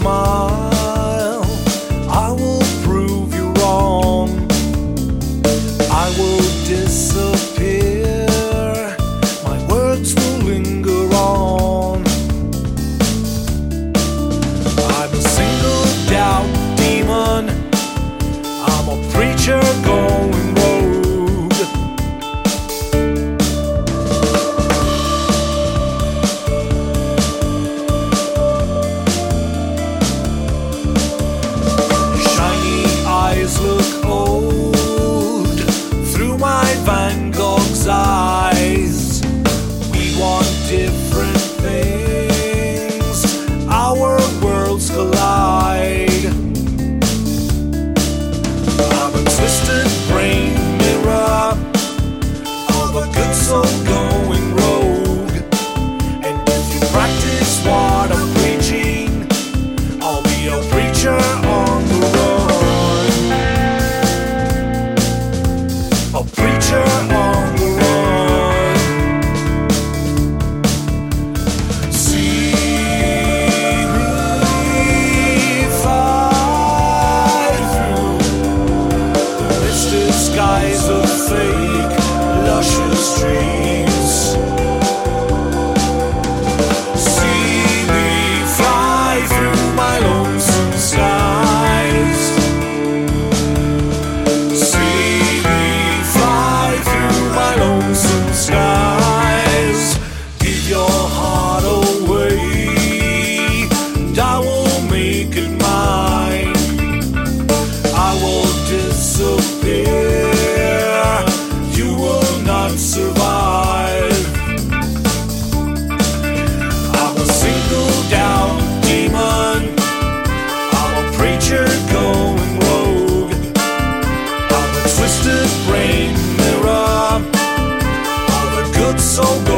smile. Good soul I will make it mine. I will disappear. You will not survive. I will single down demon. I'm a preacher going rogue. I'm a twisted brain mirror. All the good soul.